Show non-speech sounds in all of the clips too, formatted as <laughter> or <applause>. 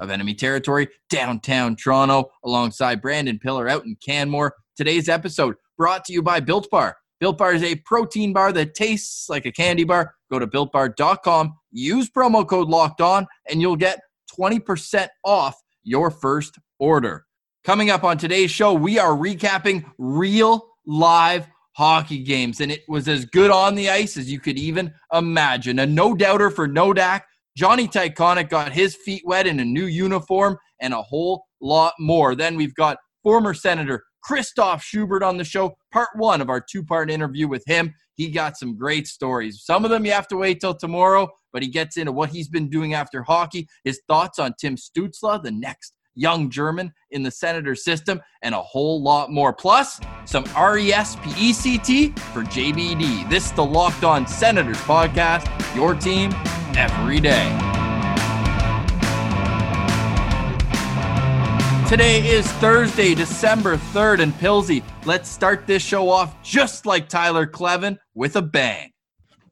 of enemy territory, downtown Toronto, alongside Brandon Pillar out in Canmore. Today's episode brought to you by Built Bar. Built Bar is a protein bar that tastes like a candy bar. Go to builtbar.com, use promo code locked on, and you'll get 20% off your first order. Coming up on today's show, we are recapping real live hockey games, and it was as good on the ice as you could even imagine. A no doubter for Nodak. Johnny Tychonick got his feet wet in a new uniform and a whole lot more. Then we've got former Senator Christoph Schubert on the show, part one of our two part interview with him. He got some great stories. Some of them you have to wait till tomorrow, but he gets into what he's been doing after hockey, his thoughts on Tim Stützle, the next young German in the Senator system, and a whole lot more. Plus, some RESPECT for JBD. This is the Locked On Senators podcast, your team every day. Today is Thursday, December 3rd, and Pilsy, let's start this show off just like Tyler Kleven with a bang.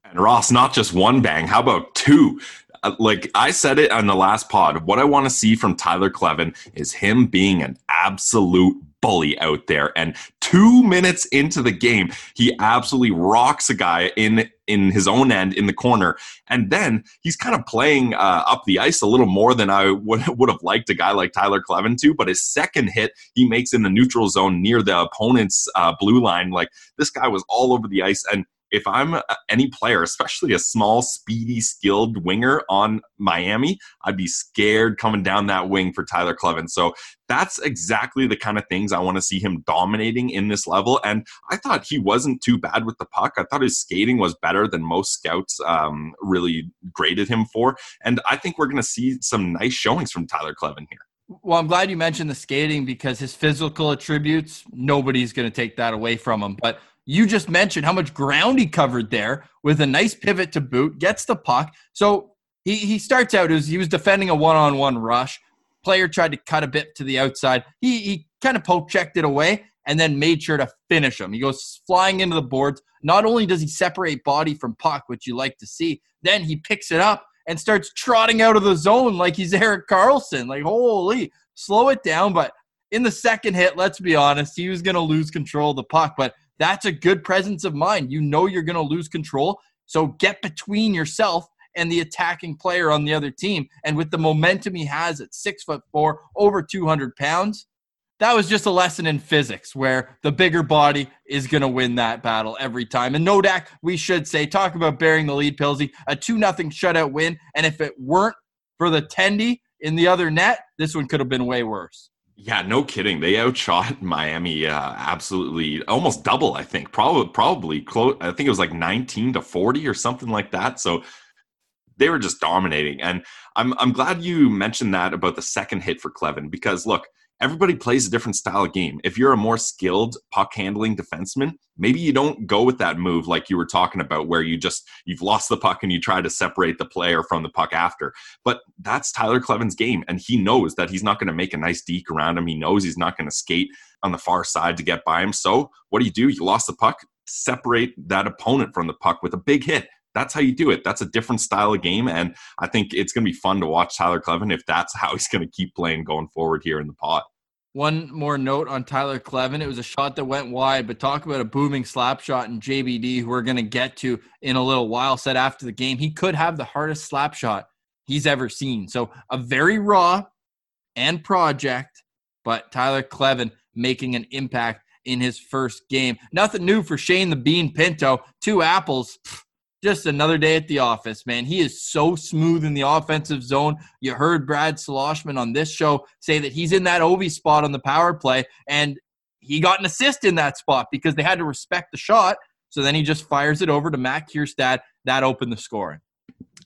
And Ross, not just one bang, how about two? Uh, like I said it on the last pod, what I want to see from Tyler Kleven is him being an absolute bully out there. And two minutes into the game, he absolutely rocks a guy in in his own end in the corner, and then he's kind of playing uh, up the ice a little more than I would <laughs> would have liked a guy like Tyler Kleven to. But his second hit, he makes in the neutral zone near the opponent's uh, blue line. Like this guy was all over the ice and if I'm any player, especially a small, speedy, skilled winger on Miami, I'd be scared coming down that wing for Tyler Kleven. So that's exactly the kind of things I want to see him dominating in this level. And I thought he wasn't too bad with the puck. I thought his skating was better than most scouts um, really graded him for. And I think we're going to see some nice showings from Tyler Kleven here. Well, I'm glad you mentioned the skating because his physical attributes, nobody's going to take that away from him. But you just mentioned how much ground he covered there with a nice pivot to boot, gets the puck. So he, he starts out as he was defending a one on one rush. Player tried to cut a bit to the outside. He, he kind of poke checked it away and then made sure to finish him. He goes flying into the boards. Not only does he separate body from puck, which you like to see, then he picks it up and starts trotting out of the zone like he's <laughs> Erik Karlsson. Like, holy, slow it down. But in the second hit, let's be honest, he was going to lose control of the puck. But that's a good presence of mind. You know you're going to lose control. So get between yourself and the attacking player on the other team. And with the momentum he has at six foot four, over 200 pounds, that was just a lesson in physics where the bigger body is going to win that battle every time. And Nodak, we should say, talk about bearing the lead, Pilsy, a 2 nothing shutout win. And if it weren't for the Tendy in the other net, this one could have been way worse. Yeah, no kidding. They outshot <laughs> Miami uh, absolutely, almost double. I think probably probably close. I think it was like nineteen to forty or something like that. So they were just dominating. And I'm I'm glad you mentioned that about the second hit for Kleven because look, everybody plays a different style of game. If you're a more skilled puck handling defenseman, maybe you don't go with that move like you were talking about where you just you've lost the puck and you try to separate the player from the puck after. But that's Tyler Kleven's game and he knows that he's not going to make a nice deke around him. He knows he's not going to skate on the far side to get by him. So, what do you do? You lost the puck, separate that opponent from the puck with a big hit that's how you do it. That's a different style of game. And I think it's going to be fun to watch Tyler Kleven if that's <laughs> how he's going to keep playing going forward here in the pot. One more note on Tyler Kleven. It was a shot that went wide, but talk about a booming slap shot in JBD, who we're going to get to in a little while. Said after the game, he could have the hardest slap shot he's ever seen. So a very raw and project, but Tyler Kleven making an impact in his first game. Nothing new for Shane the Bean Pinto. Two apples just another day at the office, man. He is so smooth in the offensive zone. You heard Brad Sloshman on this show say that he's in that Ovi spot on the power play, and he got an assist in that spot because they had to respect the shot. So then he just fires it over to Matt Kiersted. That opened the scoring.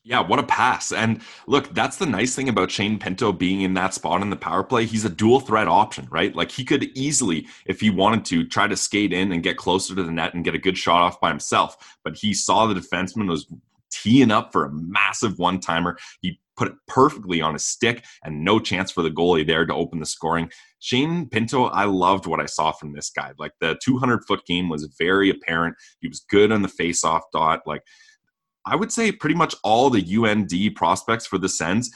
Yeah, what a pass. And look, that's the nice thing about Shane Pinto being in that spot in the power play. He's a dual threat option, right? Like he could easily, if he wanted to, try to skate in and get closer to the net and get a good shot off by himself. But he saw the defenseman was teeing up for a massive one timer. He put it perfectly on his stick and no chance for the goalie there to open the scoring. Shane Pinto, I loved what I saw from this guy. Like the 200 foot game was very apparent. He was good on the face off dot. Like, I would say pretty much all the UND prospects for the Sens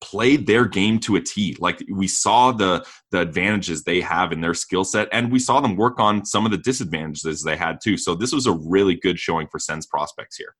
played their game to a T. Like we saw the the advantages they have in their skill set, and we saw them work on some of the disadvantages they had too. So this was a really good showing for Sens prospects here.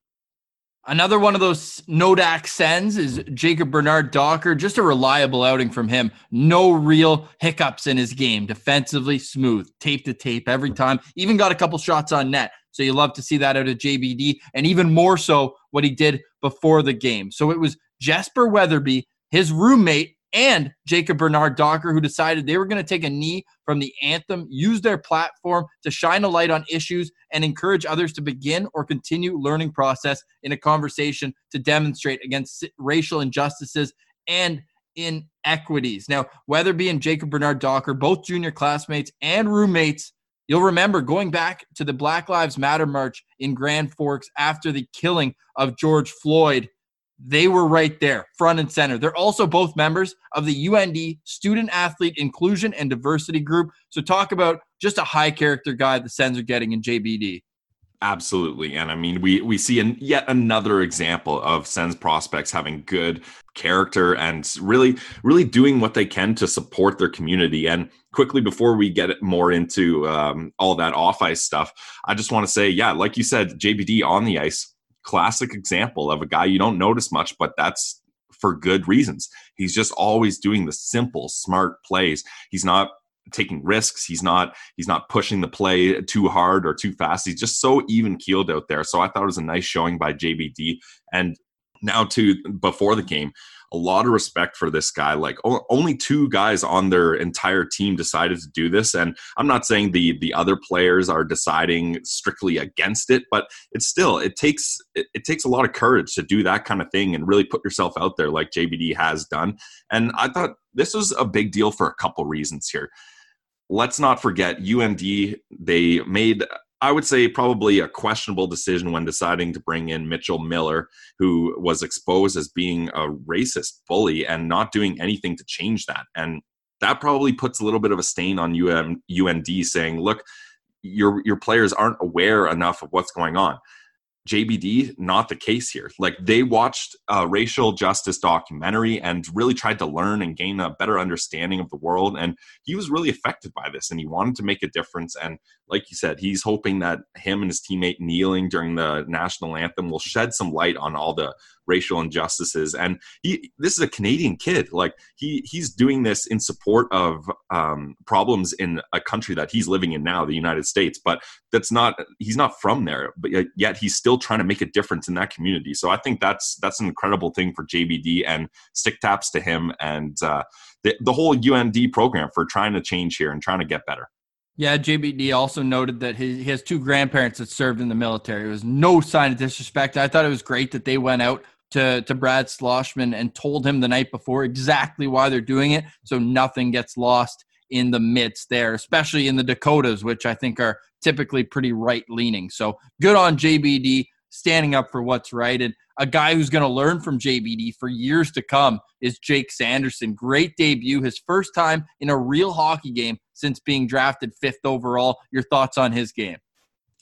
Another one of those Nodak sends is Jacob Bernard Docker. Just a reliable outing from him. No real hiccups in his game. Defensively smooth, tape to tape every time. Even got a couple shots on net. So you love to see that out of JBD, and even more so what he did before the game. So it was Jasper Weatherby, his roommate, and Jacob Bernard Docker, who decided they were going to take a knee from the anthem, use their platform to shine a light on issues and encourage others to begin or continue learning process in a conversation to demonstrate against racial injustices and inequities. Now, Weatherby and Jacob Bernard Docker, both junior classmates and roommates, You'll remember going back to the Black Lives Matter march in Grand Forks after the killing of George Floyd. They were right there, front and center. They're also both members of the UND Student Athlete Inclusion and Diversity Group. So, talk about just a high character guy the Sens are getting in JBD. Absolutely. And I mean, we, we see an, yet another example of Sens prospects having good character and really, really doing what they can to support their community. And quickly, before we get more into um, all that off ice stuff, I just want to say, yeah, like you said, JBD on the ice, classic example of a guy you don't notice much, but that's for good reasons. He's just always doing the simple, smart plays. He's not taking risks. He's not he's not pushing the play too hard or too fast. He's just so even keeled out there. So I thought it was a nice showing by JBD. And now to before the game, a lot of respect for this guy. Like only two guys on their entire team decided to do this, and I'm not saying the the other players are deciding strictly against it, but it's still it takes it, it takes a lot of courage to do that kind of thing and really put yourself out there like JBD has done. And I thought this was a big deal for a couple reasons here let's not forget UND, they made, I would say, probably a questionable decision when deciding to bring in Mitchell Miller, who was exposed as being a racist bully and not doing anything to change that. And that probably puts a little bit of a stain on UM, UND saying, look, your, your players aren't aware enough of what's going on. JBD, not the case here. Like they watched a racial justice documentary and really tried to learn and gain a better understanding of the world. And he was really affected by this and he wanted to make a difference. And like you said, he's hoping that him and his teammate kneeling during the national anthem will shed some light on all the racial injustices. And he, this is a Canadian kid. Like he, he's doing this in support of um, problems in a country that he's living in now, the United States. But that's not, he's not from there, but yet he's still trying to make a difference in that community. So I think that's that's an incredible thing for JBD and stick taps to him and uh, the, the whole UND program for trying to change here and trying to get better. Yeah, JBD also noted that he, he has two grandparents that served in the military. It was no sign of disrespect. I thought it was great that they went out to, to Brad Sloshman and told him the night before exactly why they're doing it so nothing gets lost in the midst there, especially in the Dakotas, which I think are typically pretty right leaning. So good on JBD standing up for what's right. And a guy who's going to learn from JBD for years to come is Jake Sanderson. Great debut, his first time in a real hockey game since being drafted fifth overall. Your thoughts on his game?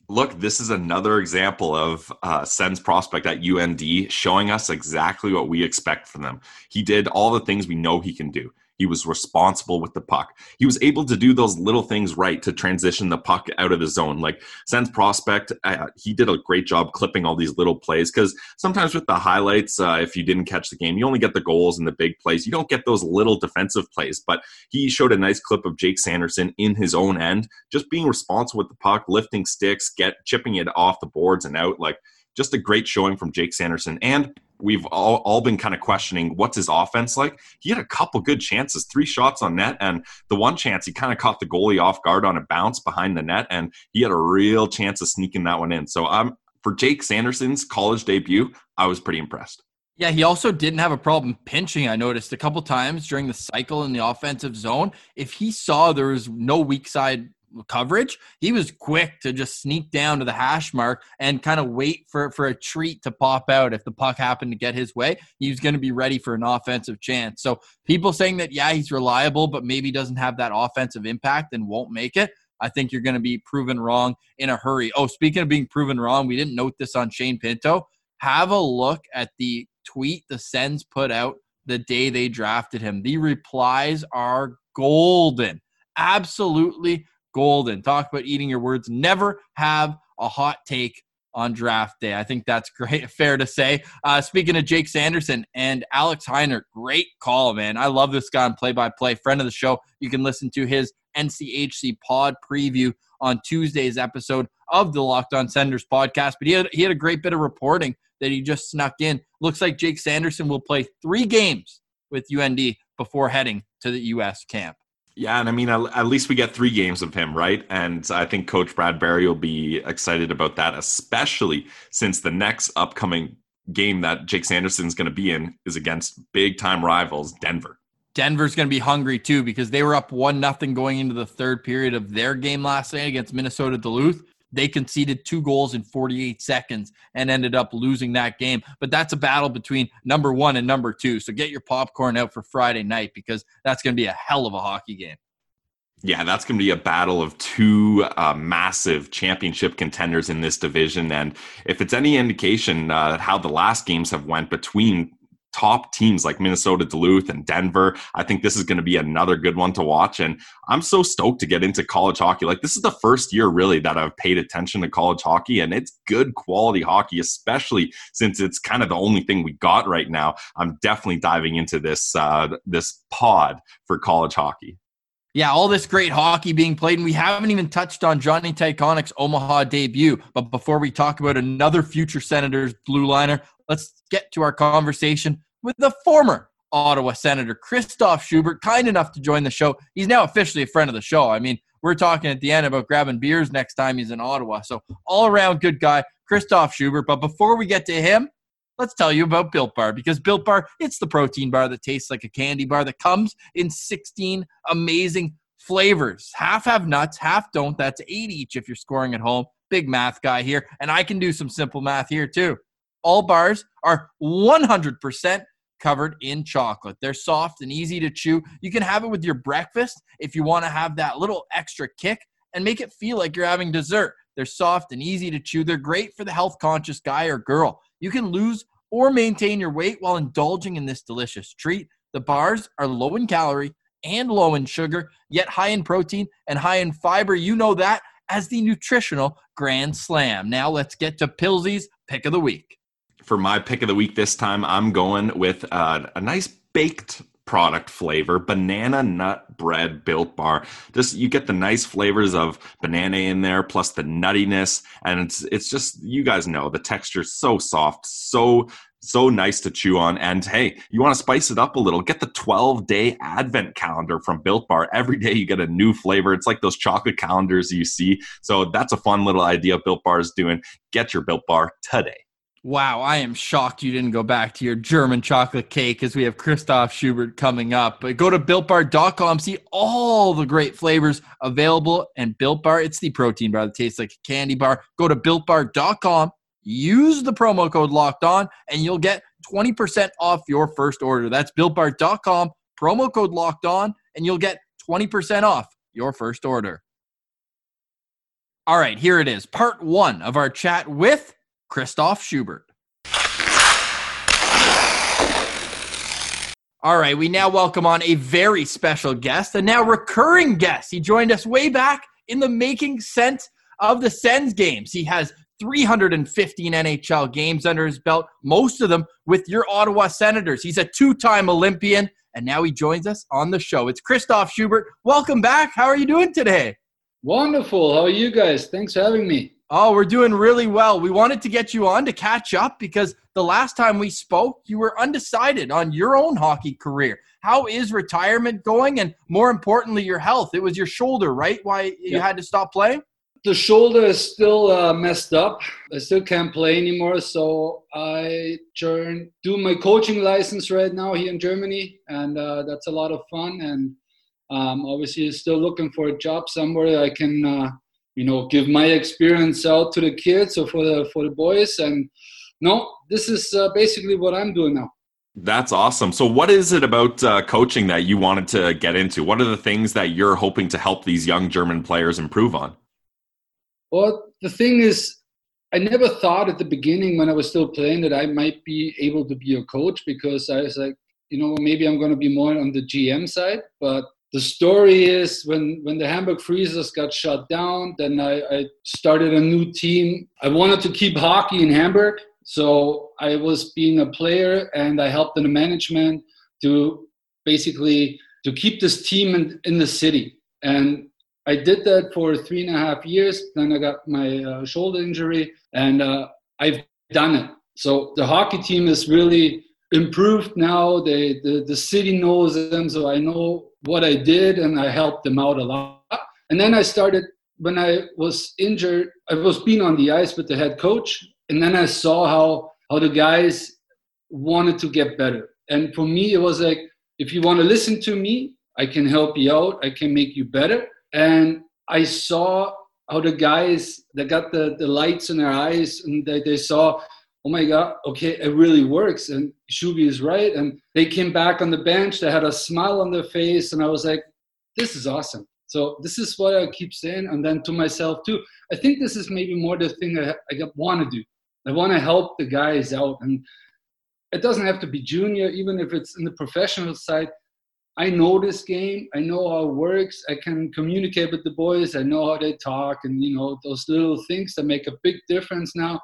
Look, this is another example of uh, Sen's prospect at UND showing us exactly what we expect from them. He did all the things we know he can do. He was responsible with the puck. He was able to do those little things right to transition the puck out of the zone. Like Sens prospect, uh, he did a great job clipping all these little plays because sometimes with the highlights, uh, if you didn't catch the game, you only get the goals and the big plays. You don't get those little defensive plays. But he showed a nice clip of Jake Sanderson in his own end, just being responsible with the puck, lifting sticks, get chipping it off the boards and out. Like just a great showing from Jake Sanderson. And we've all, all been kind of questioning what's his offense like. He had a couple good chances, three shots on net, and the one chance he kind of caught the goalie off guard on a bounce behind the net, and he had a real chance of sneaking that one in. So I'm um, for Jake Sanderson's college debut, I was pretty impressed. Yeah, he also didn't have a problem pinching. I noticed a couple times during the cycle in the offensive zone. If he saw there was no weak side coverage, he was quick to just sneak down to the hash mark and kind of wait for, for a treat to pop out. If the puck happened to get his way, he was going to be ready for an offensive chance. So people saying that, yeah, he's reliable, but maybe doesn't have that offensive impact and won't make it. I think you're going to be proven wrong in a hurry. Oh, speaking of being proven wrong, we didn't note this on Shane Pinto. Have a look at the tweet the Sens put out the day they drafted him. The replies are golden. Absolutely golden. Talk about eating your words. Never have a hot take on draft day. I think that's <laughs> great, fair to say. Uh, speaking of Jake Sanderson and Alex Heiner, great call, man. I love this guy on play by play, friend of the show. You can listen to his NCHC pod preview on Tuesday's episode of the Locked On Senators podcast. But he had, he had a great bit of reporting that he just snuck in. Looks like Jake Sanderson will play three games with UND before heading to the U.S. camp. Yeah, and I mean, at least we get three games of him, right? And I think Coach Brad Berry will be excited about that, especially since the next upcoming game that Jake Sanderson's going to be in is against big time rivals Denver. Denver's going to be hungry too because they were up one nothing going into the third period of their game last night against Minnesota Duluth. They conceded two goals in 48 seconds and ended up losing that game. But that's a battle between number one and number two. So get your popcorn out for Friday night because that's going to be a hell of a hockey game. Yeah, that's going to be a battle of two uh, massive championship contenders in this division. And if it's any indication uh, how the last games have went between top teams like Minnesota, Duluth, and Denver. I think this is going to be another good one to watch. And I'm so stoked to get into college hockey. Like, this is the first year really that I've paid attention to college hockey, and it's good quality hockey, especially since it's kind of the only thing we got right now. I'm definitely diving into this uh, this pod for college hockey. Yeah, all this great hockey being played, and we haven't even touched on Johnny Tychonick's Omaha debut. But before we talk about another future Senators blue liner, let's get to our conversation with the former Ottawa Senator Christoph Schubert, kind enough to join the show. He's now officially a friend of the show. I mean, we're talking at the end about grabbing beers next time he's in Ottawa. So, all around good guy, Christoph Schubert. But before we get to him, let's tell you about Built Bar because Built Bar, it's the protein bar that tastes like a candy bar that comes in 16 amazing flavors. Half have nuts, half don't. That's eight each if you're scoring at home. Big math guy here. And I can do some simple math here too. All bars are 100% covered in chocolate. They're soft and easy to chew. You can have it with your breakfast if you want to have that little extra kick and make it feel like you're having dessert. They're soft and easy to chew. They're great for the health conscious guy or girl. You can lose or maintain your weight while indulging in this delicious treat. The bars are low in calorie and low in sugar, yet high in protein and high in fiber. You know that as the nutritional grand slam. Now let's get to Pilsy's pick of the week for my pick of the week this time, I'm going with uh, a nice baked product flavor banana nut bread built bar. Just you get the nice flavors of banana in there plus the nuttiness and it's it's just you guys know the texture so soft so so nice to chew on and hey you want to spice it up a little get the 12 day advent calendar from built bar. Every day you get a new flavor it's like those chocolate calendars you see so that's a fun little idea built bar is doing. Get your built bar today Wow, I am shocked you didn't go back to your German chocolate cake as we have Christoph Schubert coming up. But go to builtbar.com, see all the great flavors available. And Built Bar, it's the protein bar that tastes like a candy bar. Go to builtbar.com, use the promo code locked on, and you'll get 20% off your first order. That's builtbar.com, promo code locked on, and you'll get 20% off your first order. All right, here it is, part one of our chat with Christoph Schubert. All right, we now welcome on a very special guest, a now recurring guest. He joined us way back in the making sense of the Sens games. He has 315 NHL games under his belt, most of them with your Ottawa Senators. He's a two time Olympian, and now he joins us on the show. It's Christoph Schubert. Welcome back. How are you doing today? Wonderful. How are you guys? Thanks for having me. Oh, we're doing really well. We wanted to get you on to catch up because the last time we spoke, you were undecided on your own hockey career. How is retirement going? And more importantly, your health. It was your shoulder, right? Why you had to stop playing? the shoulder is still uh, messed up. I still can't play anymore. So I turn, do my coaching license right now here in Germany, and uh, that's a lot of fun. And um, obviously, still looking for a job somewhere I can, uh, you know, give my experience out to the kids or for the for the boys. And no, this is uh, basically what I'm doing now. That's awesome. So, what is it about uh, coaching that you wanted to get into? What are the things that you're hoping to help these young German players improve on? Well, the thing is, I never thought at the beginning when I was still playing that I might be able to be a coach because I was like, you know, maybe I'm going to be more on the GM side. But the story is when when the Hamburg Freezers got shut down, then I, I started a new team. I wanted to keep hockey in Hamburg, so I was being a player and I helped in the management to basically to keep this team in, in the city. And I did that for three and a half years. Then I got my uh, shoulder injury, and uh, I've done it. So the hockey team is really improved now. They, the the city knows them, so I know what I did, and I helped them out a lot. And then I started when I was injured. I was being on the ice with the head coach, and then I saw how how the guys wanted to get better. And for me, it was like, if you want to listen to me, I can help you out. I can make you better and I saw how the guys that got the, the lights in their eyes and they, they saw, oh my God, okay, it really works. And Shuby is right. And they came back on the bench, they had a smile on their face, and I was like, this is awesome. So this is what I keep saying. And then to myself too, I think this is maybe more the thing I, I want to do. I want to help the guys out. And it doesn't have to be junior, even if it's in the professional side. I know this game. I know how it works. I can communicate with the boys. I know how they talk, and you know those little things that make a big difference now.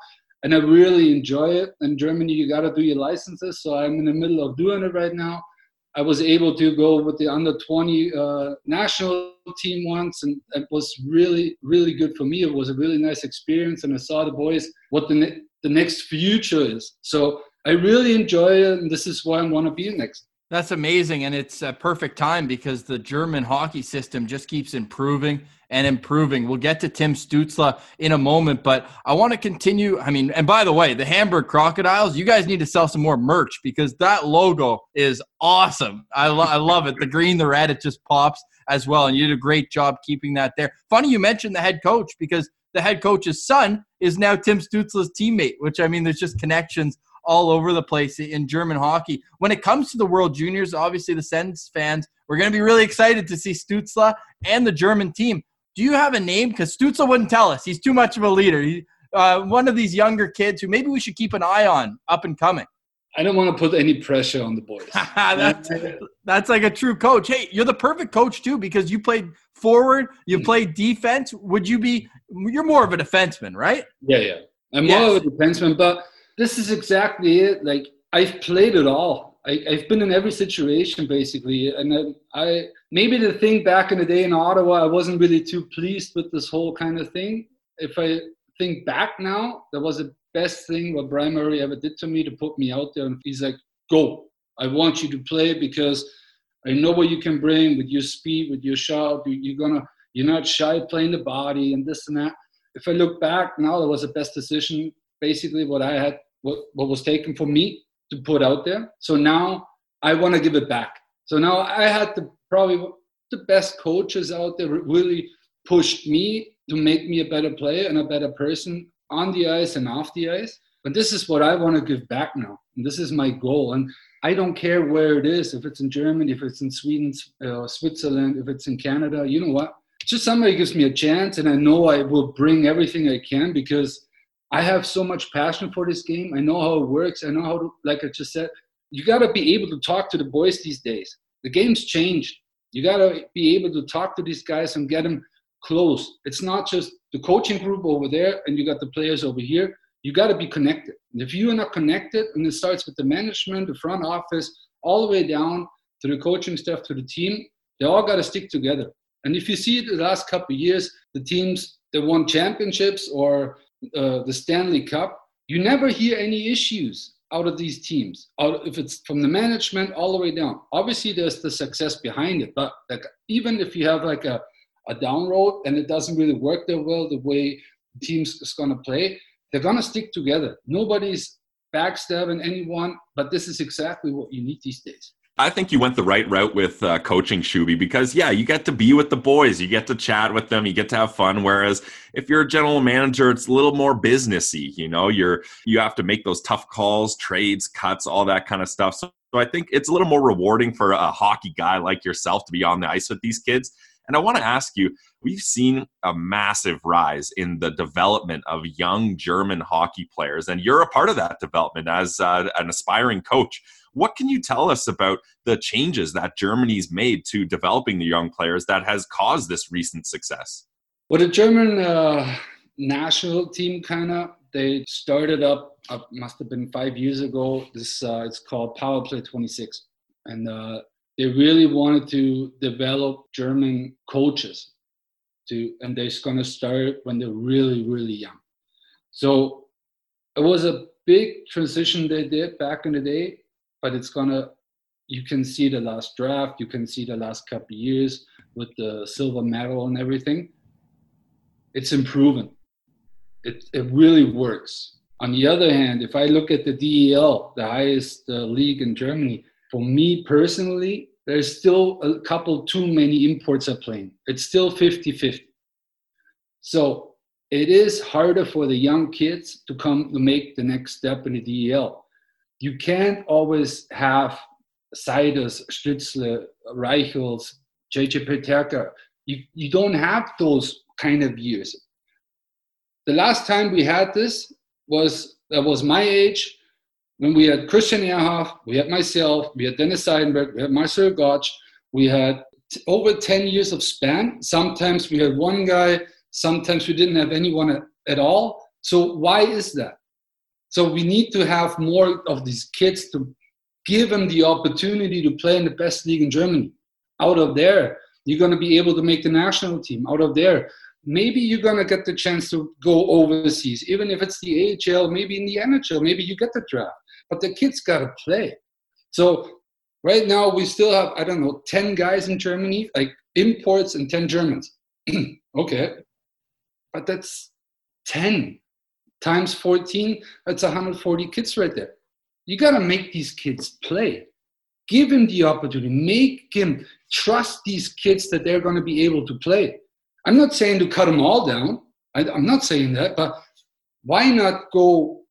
And I really enjoy it. In Germany, you got to do your licenses, so I'm in the middle of doing it right now. I was able to go with the under 20 uh, national team once, and it was really, really good for me. It was a really nice experience, and I saw the boys what the ne- the next future is. So I really enjoy it, and this is where I want to be next. That's amazing. And it's a perfect time because the German hockey system just keeps improving and improving. We'll get to Tim Stützle in a moment, but I want to continue. I mean, and by the way, the Hamburg Crocodiles, you guys need to sell some more merch because that logo is awesome. I, lo- I love it. The green, the red, it just pops as well. And you did a great job keeping that there. Funny you mentioned the head coach because the head coach's son is now Tim Stützle's teammate, which I mean, there's just connections all over the place in German hockey. When it comes to the World Juniors, obviously the Sens fans, we're going to be really excited to see Stützle and the German team. Do you have a name? Because Stützle wouldn't tell us. He's too much of a leader. He, uh, one of these younger kids who maybe we should keep an eye on up and coming. I don't want to put any pressure on the boys. <laughs> that's, that's like a true coach. Hey, you're the perfect coach too because you played forward, you played defense. Would you be? You're more of a defenseman, right? Yeah, yeah. I'm yes. more of a defenseman, but this is exactly it. Like I've played it all. I, have been in every situation basically, and I, I maybe the thing back in the day in Ottawa, I wasn't really too pleased with this whole kind of thing. If I think back now, that was the best thing what Brian Murray ever did to me to put me out there. And he's like, "Go! I want you to play because I know what you can bring with your speed, with your shot. You're gonna, you're not shy playing the body and this and that." If I look back now, that was the best decision basically what I had what, what was taken for me to put out there. So now I want to give it back. So now I had the probably the best coaches out there really pushed me to make me a better player and a better person on the ice and off the ice. But this is what I want to give back now. And this is my goal. And I don't care where it is, if it's in Germany, if it's in Sweden, uh, Switzerland, if it's in Canada, you know what? Just somebody gives me a chance and I know I will bring everything I can because I have so much passion for this game. I know how it works. I know how to, like I just said, you got to be able to talk to the boys these days. The game's changed. You got to be able to talk to these guys and get them close. It's not just the coaching group over there and you got the players over here. You got to be connected. And if you are not connected, and it starts with the management, the front office, all the way down to the coaching staff, to the team, they all got to stick together. And if you see the last couple of years, the teams that won championships or uh, the Stanley Cup, you never hear any issues out of these teams. Out, if it's from the management all the way down, obviously there's the success behind it. But like, even if you have like a, a down road and it doesn't really work that well the way team's is to play, they're to stick together. Nobody's backstabbing anyone, but this is exactly what you need these days. I think you went the right route with uh, coaching Shuby because yeah, you get to be with the boys, you get to chat with them, you get to have fun. Whereas if you're a general manager, it's a little more businessy. You know, you're you have to make those tough calls, trades, cuts, all that kind of stuff. So, so I think it's a little more rewarding for a hockey guy like yourself to be on the ice with these kids. And I want to ask you, we've seen a massive rise in the development of young German hockey players, and you're a part of that development as uh, an aspiring coach. What can you tell us about the changes that Germany's made to developing the young players that has caused this recent success? Well, the German uh, national team kind of they started up. Uh, must have been five years ago. This uh, it's called Power Play 26, and uh, they really wanted to develop German coaches to, and they're going to start when they're really really young. So it was a big transition they did back in the day but it's gonna you can see the last draft you can see the last couple years with the silver medal and everything. It's improving. It, it really works. On the other hand if i look at the del the highest uh, league in germany for me personally there's still a couple too many imports are playing. It's still 50-50 so it is harder for the young kids to come to make the next step in the del you can't always have Seiders, Stützle, Reichels, JJ Peterka. You, you don't have those kind of years. The last time we had this was that was my age when we had Christian Ehrhoff, we had myself, we had Dennis Seidenberg, we had Marcel Goc, we had t- over 10 years of span. Sometimes we had one guy, sometimes we didn't have anyone at, at all. So why is that? So we need to have more of these kids to give them the opportunity to play in the best league in Germany. Out of there, you're going to be able to make the national team. Out of there, maybe you're going to get the chance to go overseas, even if it's the AHL, maybe in the NHL, maybe you get the draft. But the kids got to play. So right now, we still have, I don't know, 10 guys in Germany, like imports and 10 Germans. <clears throat> okay. But that's 10 times 14, that's 140 kids right there. You got to make these kids play. Give him the opportunity. Make him trust these kids that they're going to be able to play. I'm not saying to cut them all down. I, I'm not saying that, but why not go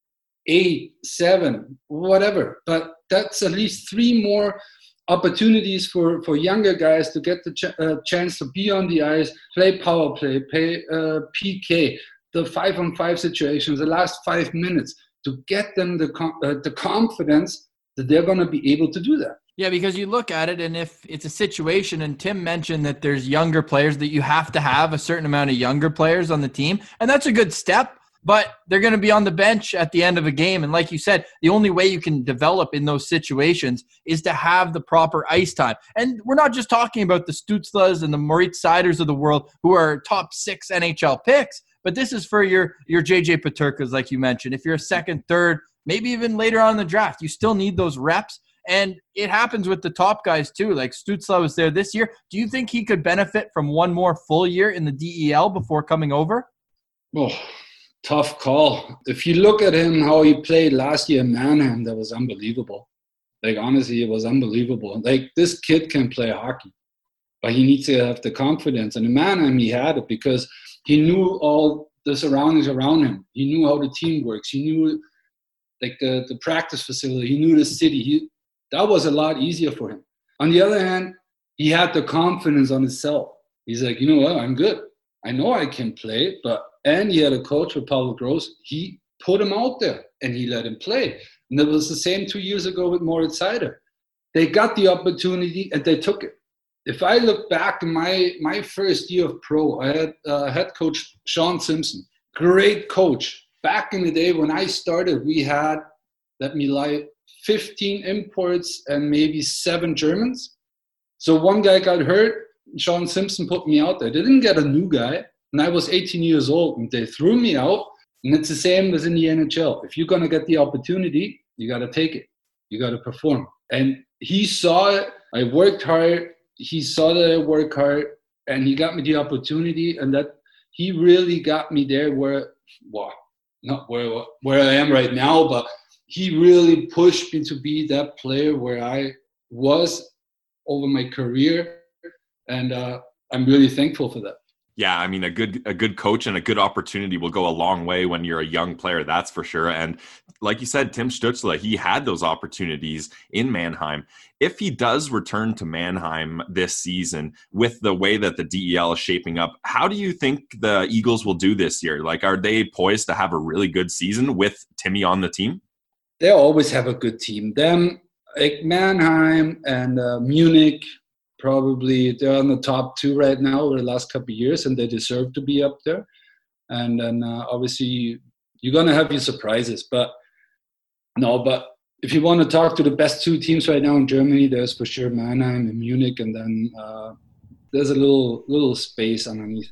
eight, seven, whatever? But that's at least three more opportunities for, for younger guys to get the ch- uh, chance to be on the ice, play power play, play uh, PK, the five on five situations, the last five minutes, to get them the, uh, the confidence that they're going to be able to do that. Yeah, because you look at it, and if it's a situation, and Tim mentioned that there's younger players that you have to have a certain amount of younger players on the team, and that's a good step. But they're going to be on the bench at the end of a game, and like you said, the only way you can develop in those situations is to have the proper ice time. And we're not just talking about the Stützles and the Moritz Seiders of the world who are top six NHL picks. But this is for your your JJ Peterkas, like you mentioned. If you're a second, third, maybe even later on in the draft, you still need those reps. And it happens with the top guys too. Like Stützle was there this year. Do you think he could benefit from one more full year in the DEL before coming over? Oh, tough call. If you look at him, how he played last year in Mannheim, that was unbelievable. Like honestly, it was unbelievable. Like this kid can play hockey, but he needs to have the confidence. And in Mannheim, he had it because he knew all the surroundings around him. He knew how the team works. He knew like the, the practice facility. He knew the city. He, that was a lot easier for him. On the other hand, he had the confidence on himself. He's like, you know what, I'm good. I know I can play, but and he had a coach with Pavel Gross. He put him out there and he let him play. And it was the same two years ago with Moritz Seider. They got the opportunity and they took it if I look back my my first year of pro, I had uh, head coach Sean Simpson, great coach. Back in the day when I started, we had let me lie, 15 imports and maybe seven Germans. So one guy got hurt. Sean Simpson put me out there. They didn't get a new guy, and I was 18 years old, and they threw me out. And it's the same as in the NHL. If you're gonna get the opportunity, you got to take it. You got to perform. And he saw it. I worked hard he saw that I work hard. and he got me the opportunity, and that he really got me there where, well, not where where I am right now, but he really pushed me to be that player where I was over my career, and uh, I'm really thankful for that. Yeah, I mean a good a good coach and a good opportunity will go a long way when you're a young player, that's for sure. And like you said, Tim Stützle, he had those opportunities in Mannheim. If he does return to Mannheim this season with the way that the DEL is shaping up, how do you think the Eagles will do this year? Like, are they poised to have a really good season with Timmy on the team? They always have a good team. Them, like Mannheim and uh, Munich, probably they're on the top two right now over the last couple of years, and they deserve to be up there. And then uh, obviously you're gonna have your surprises, but no, but if you want to talk to the best two teams right now in Germany, there's for sure Mannheim and Munich, and then uh, there's a little little space underneath.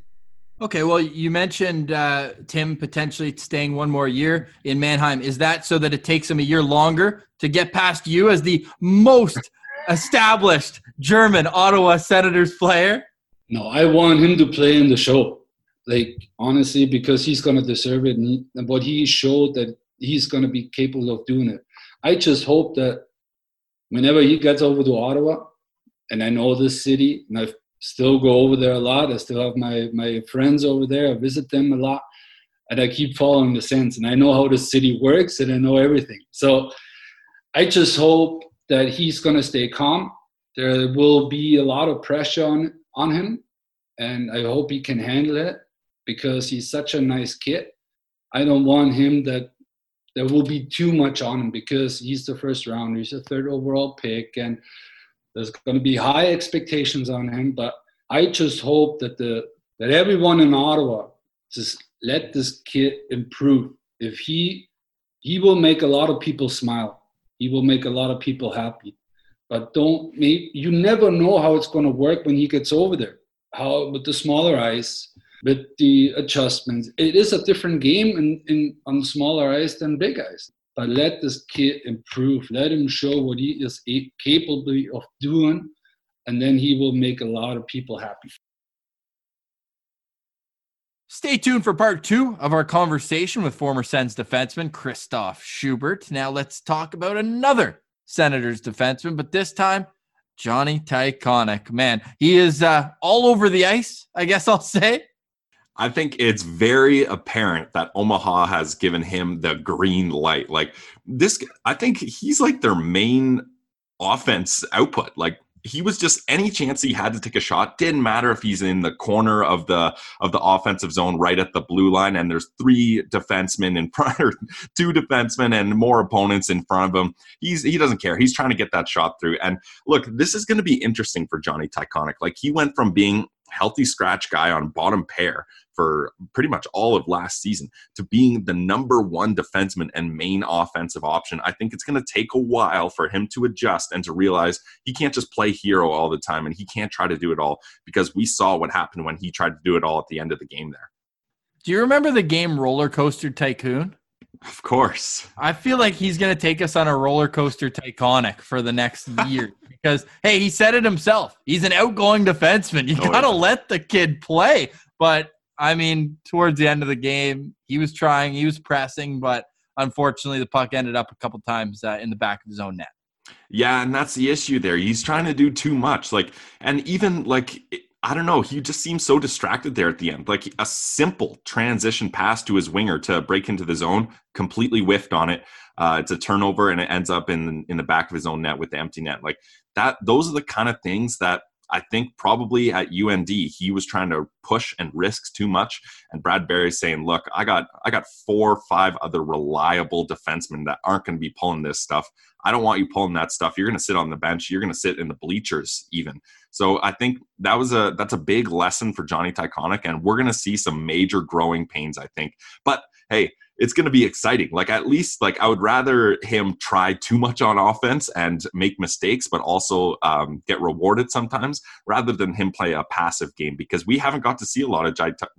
Okay, well, you mentioned uh, Tim potentially staying one more year in Mannheim. Is that so that it takes him a year longer to get past you as the most established German Ottawa Senators player? No, I want him to play in the show. Like honestly, because he's gonna deserve it, and, what he showed that he's gonna be capable of doing it. I just hope that whenever he gets over to Ottawa, and I know this city, and I still go over there a lot. I still have my my friends over there. I visit them a lot, and I keep following the sense, and I know how the city works, and I know everything. So I just hope that he's to stay calm. There will be a lot of pressure on, on him, and I hope he can handle it because he's such a nice kid. I don't want him that there will be too much on him because he's the first round, he's a third overall pick, and there's going to be high expectations on him. But I just hope that the that everyone in Ottawa just let this kid improve. If he he will make a lot of people smile he will make a lot of people happy. But don't you never know how it's going to work when he gets over there. How with the smaller ice, with the adjustments, it is a different game in, in on smaller ice than big ice. But let this kid improve. Let him show what he is capable of doing, and then he will make a lot of people happy. Stay tuned for part two of our conversation with former Sens defenseman Christoph Schubert. Now let's talk about another Senators defenseman, but this time Johnny Tychonick. Man, he is uh, all over the ice, I guess I'll say. I think it's very apparent that Omaha has given him the green light. Like this, I think he's like their main offense output. Like he was just any chance he had to take a shot didn't matter if he's in the corner of the of the offensive zone right at the blue line and there's three defensemen in <laughs> front or two defensemen and more opponents in front of him. He's he doesn't care. He's trying to get that shot through. And look this is going to be interesting for Johnny Tychonick like he went from being healthy scratch guy on bottom pair for pretty much all of last season to being the number one defenseman and main offensive option. I think it's going to take a while for him to adjust and to realize he can't just play hero all the time and he can't try to do it all because we saw what happened when he tried to do it all at the end of the game there. Do you remember the game Roller Coaster Tycoon? Of course. I feel like he's going to take us on a roller coaster tyconic for the next <laughs> year because, hey, he said it himself. He's an outgoing defenseman. You oh, got to yeah. let the kid play. But I mean, towards the end of the game, he was trying, he was pressing, but unfortunately, the puck ended up a couple times uh, in the back of his own net. Yeah, and that's the issue there. He's trying to do too much. Like, and even like, I don't know, he just seems so distracted there at the end. Like a simple transition pass to his winger to break into the zone, completely whiffed on it. Uh, it's a turnover, and it ends up in in the back of his own net with the empty net. Like that, those are the kind of things that I think probably at UND he was trying to push and risk too much. And Brad Berry's saying, "Look, I got I got four or five other reliable defensemen that aren't going to be pulling this stuff. I don't want you pulling that stuff. You're going to sit on the bench. You're going to sit in the bleachers even." So I think that was a that's a big lesson for Johnny Tychonick, and we're going to see some major growing pains. I think, but hey it's going to be exciting. Like at least like I would rather him try too much on offense and make mistakes, but also um, get rewarded sometimes, rather than him play a passive game because we haven't got to see a lot of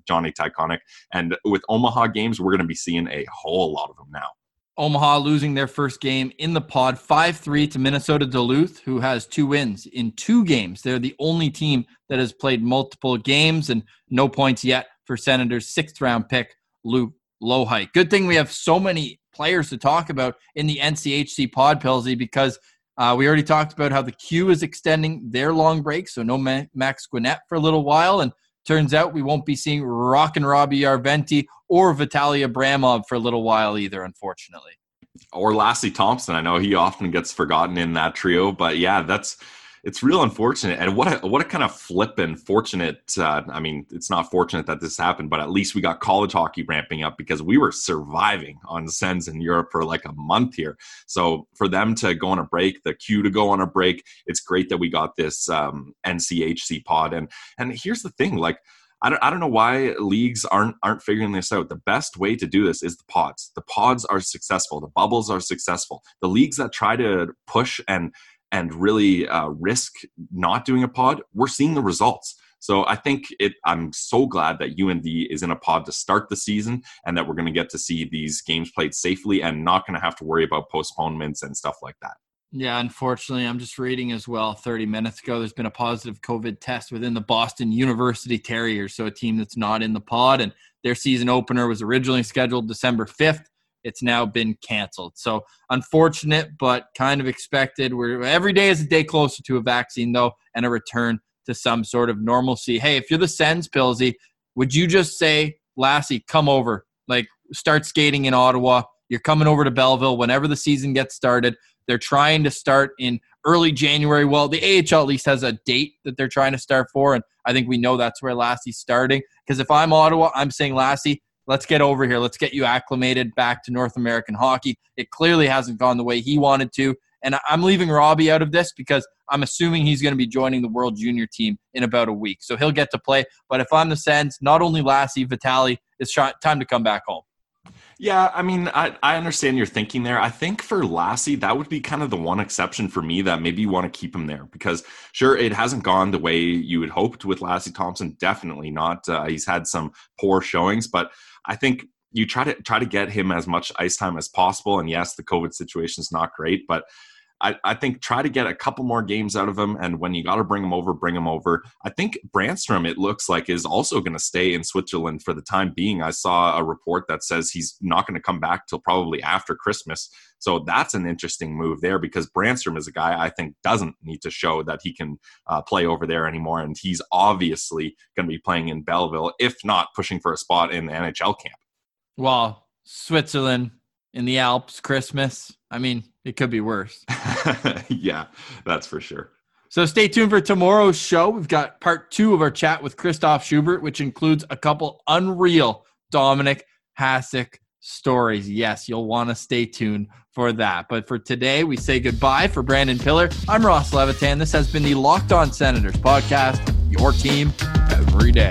Johnny Tychonick, and with Omaha games, we're going to be seeing a whole lot of them now. Omaha losing their first game in the pod 5 3 to Minnesota Duluth, who has two wins in two games. They're the only team that has played multiple games and no points yet for Senators' sixth round pick, Luke Loheit. Good thing we have so many players to talk about in the NCHC pod, Pilsy, because uh, we already talked about how the Q is extending their long break, so no Max Guenette for a little while. And turns out we won't be seeing Rock and Roby Järventie or Vitaly Abramov for a little while either, unfortunately. Or Lassi Thompson. I know he often gets forgotten in that trio, but yeah, that's it's real unfortunate. And what a, what a kind of flip and fortunate. Uh, I mean, it's not fortunate that this happened, but at least we got college hockey ramping up because we were surviving on Sens in Europe for like a month here. So for them to go on a break, the Q to go on a break, it's great that we got this um, NCHC pod. And and here's the thing, like. I don't, I don't know why leagues aren't aren't figuring this out. The best way to do this is the pods. The pods are successful. The bubbles are successful. The leagues that try to push and and really uh, risk not doing a pod, we're seeing the results. So I think it. I'm so glad that UND is in a pod to start the season, and that we're going to get to see these games played safely, and not going to have to worry about postponements and stuff like that. Yeah, unfortunately, I'm just reading as well. 30 minutes ago, there's been a positive COVID test within the Boston University Terriers, so a team that's not in the pod, and their season opener was originally scheduled December 5th. It's now been canceled. So unfortunate, but kind of expected. We're every day is a day closer to a vaccine, though, and a return to some sort of normalcy. Hey, if you're the Sens, Pilsy, would you just say, Lassi, come over, like start skating in Ottawa? You're coming over to Belleville whenever the season gets started. They're trying to start in early January. Well, the AHL at least has a date that they're trying to start for, and I think we know that's where Lassi's starting. Because if I'm Ottawa, I'm saying Lassi, Let's get over here. Let's get you acclimated back to North American hockey. It clearly hasn't gone the way he wanted to. And I'm leaving Roby out of this because I'm assuming he's going to be joining the World Junior team in about a week. So he'll get to play. But if I'm the Sens, not only Lassi, Vitaly, it's time to come back home. Yeah, I mean, I, I understand your thinking there. I think for Lassi, that would be kind of the one exception for me that maybe you want to keep him there because, sure, it hasn't gone the way you had hoped with Lassi Thompson. Definitely not. Uh, he's had some poor showings, but I think you try to try to get him as much ice time as possible. And yes, the COVID situation is not great, but I, I, think try to get a couple more games out of him. And when you got to bring him over, bring him over. I think Brannstrom, it looks like, is also going to stay in Switzerland for the time being. I saw a report that says he's not going to come back till probably after Christmas. So that's an interesting move there because Brannstrom is a guy I think doesn't need to show that he can uh, play over there anymore. And he's obviously going to be playing in Belleville, if not pushing for a spot in the NHL camp. Well, Switzerland in the Alps, Christmas. I mean, it could be worse. <laughs> yeah, that's for sure. So stay tuned for tomorrow's show. We've got part two of our chat with Christoph Schubert, which includes a couple unreal Dominik Hasek stories. Yes, you'll want to stay tuned for that. But for today, we say goodbye for Brandon Pillar. I'm Ross Levitan. This has been the Locked On Senators podcast, your team every day.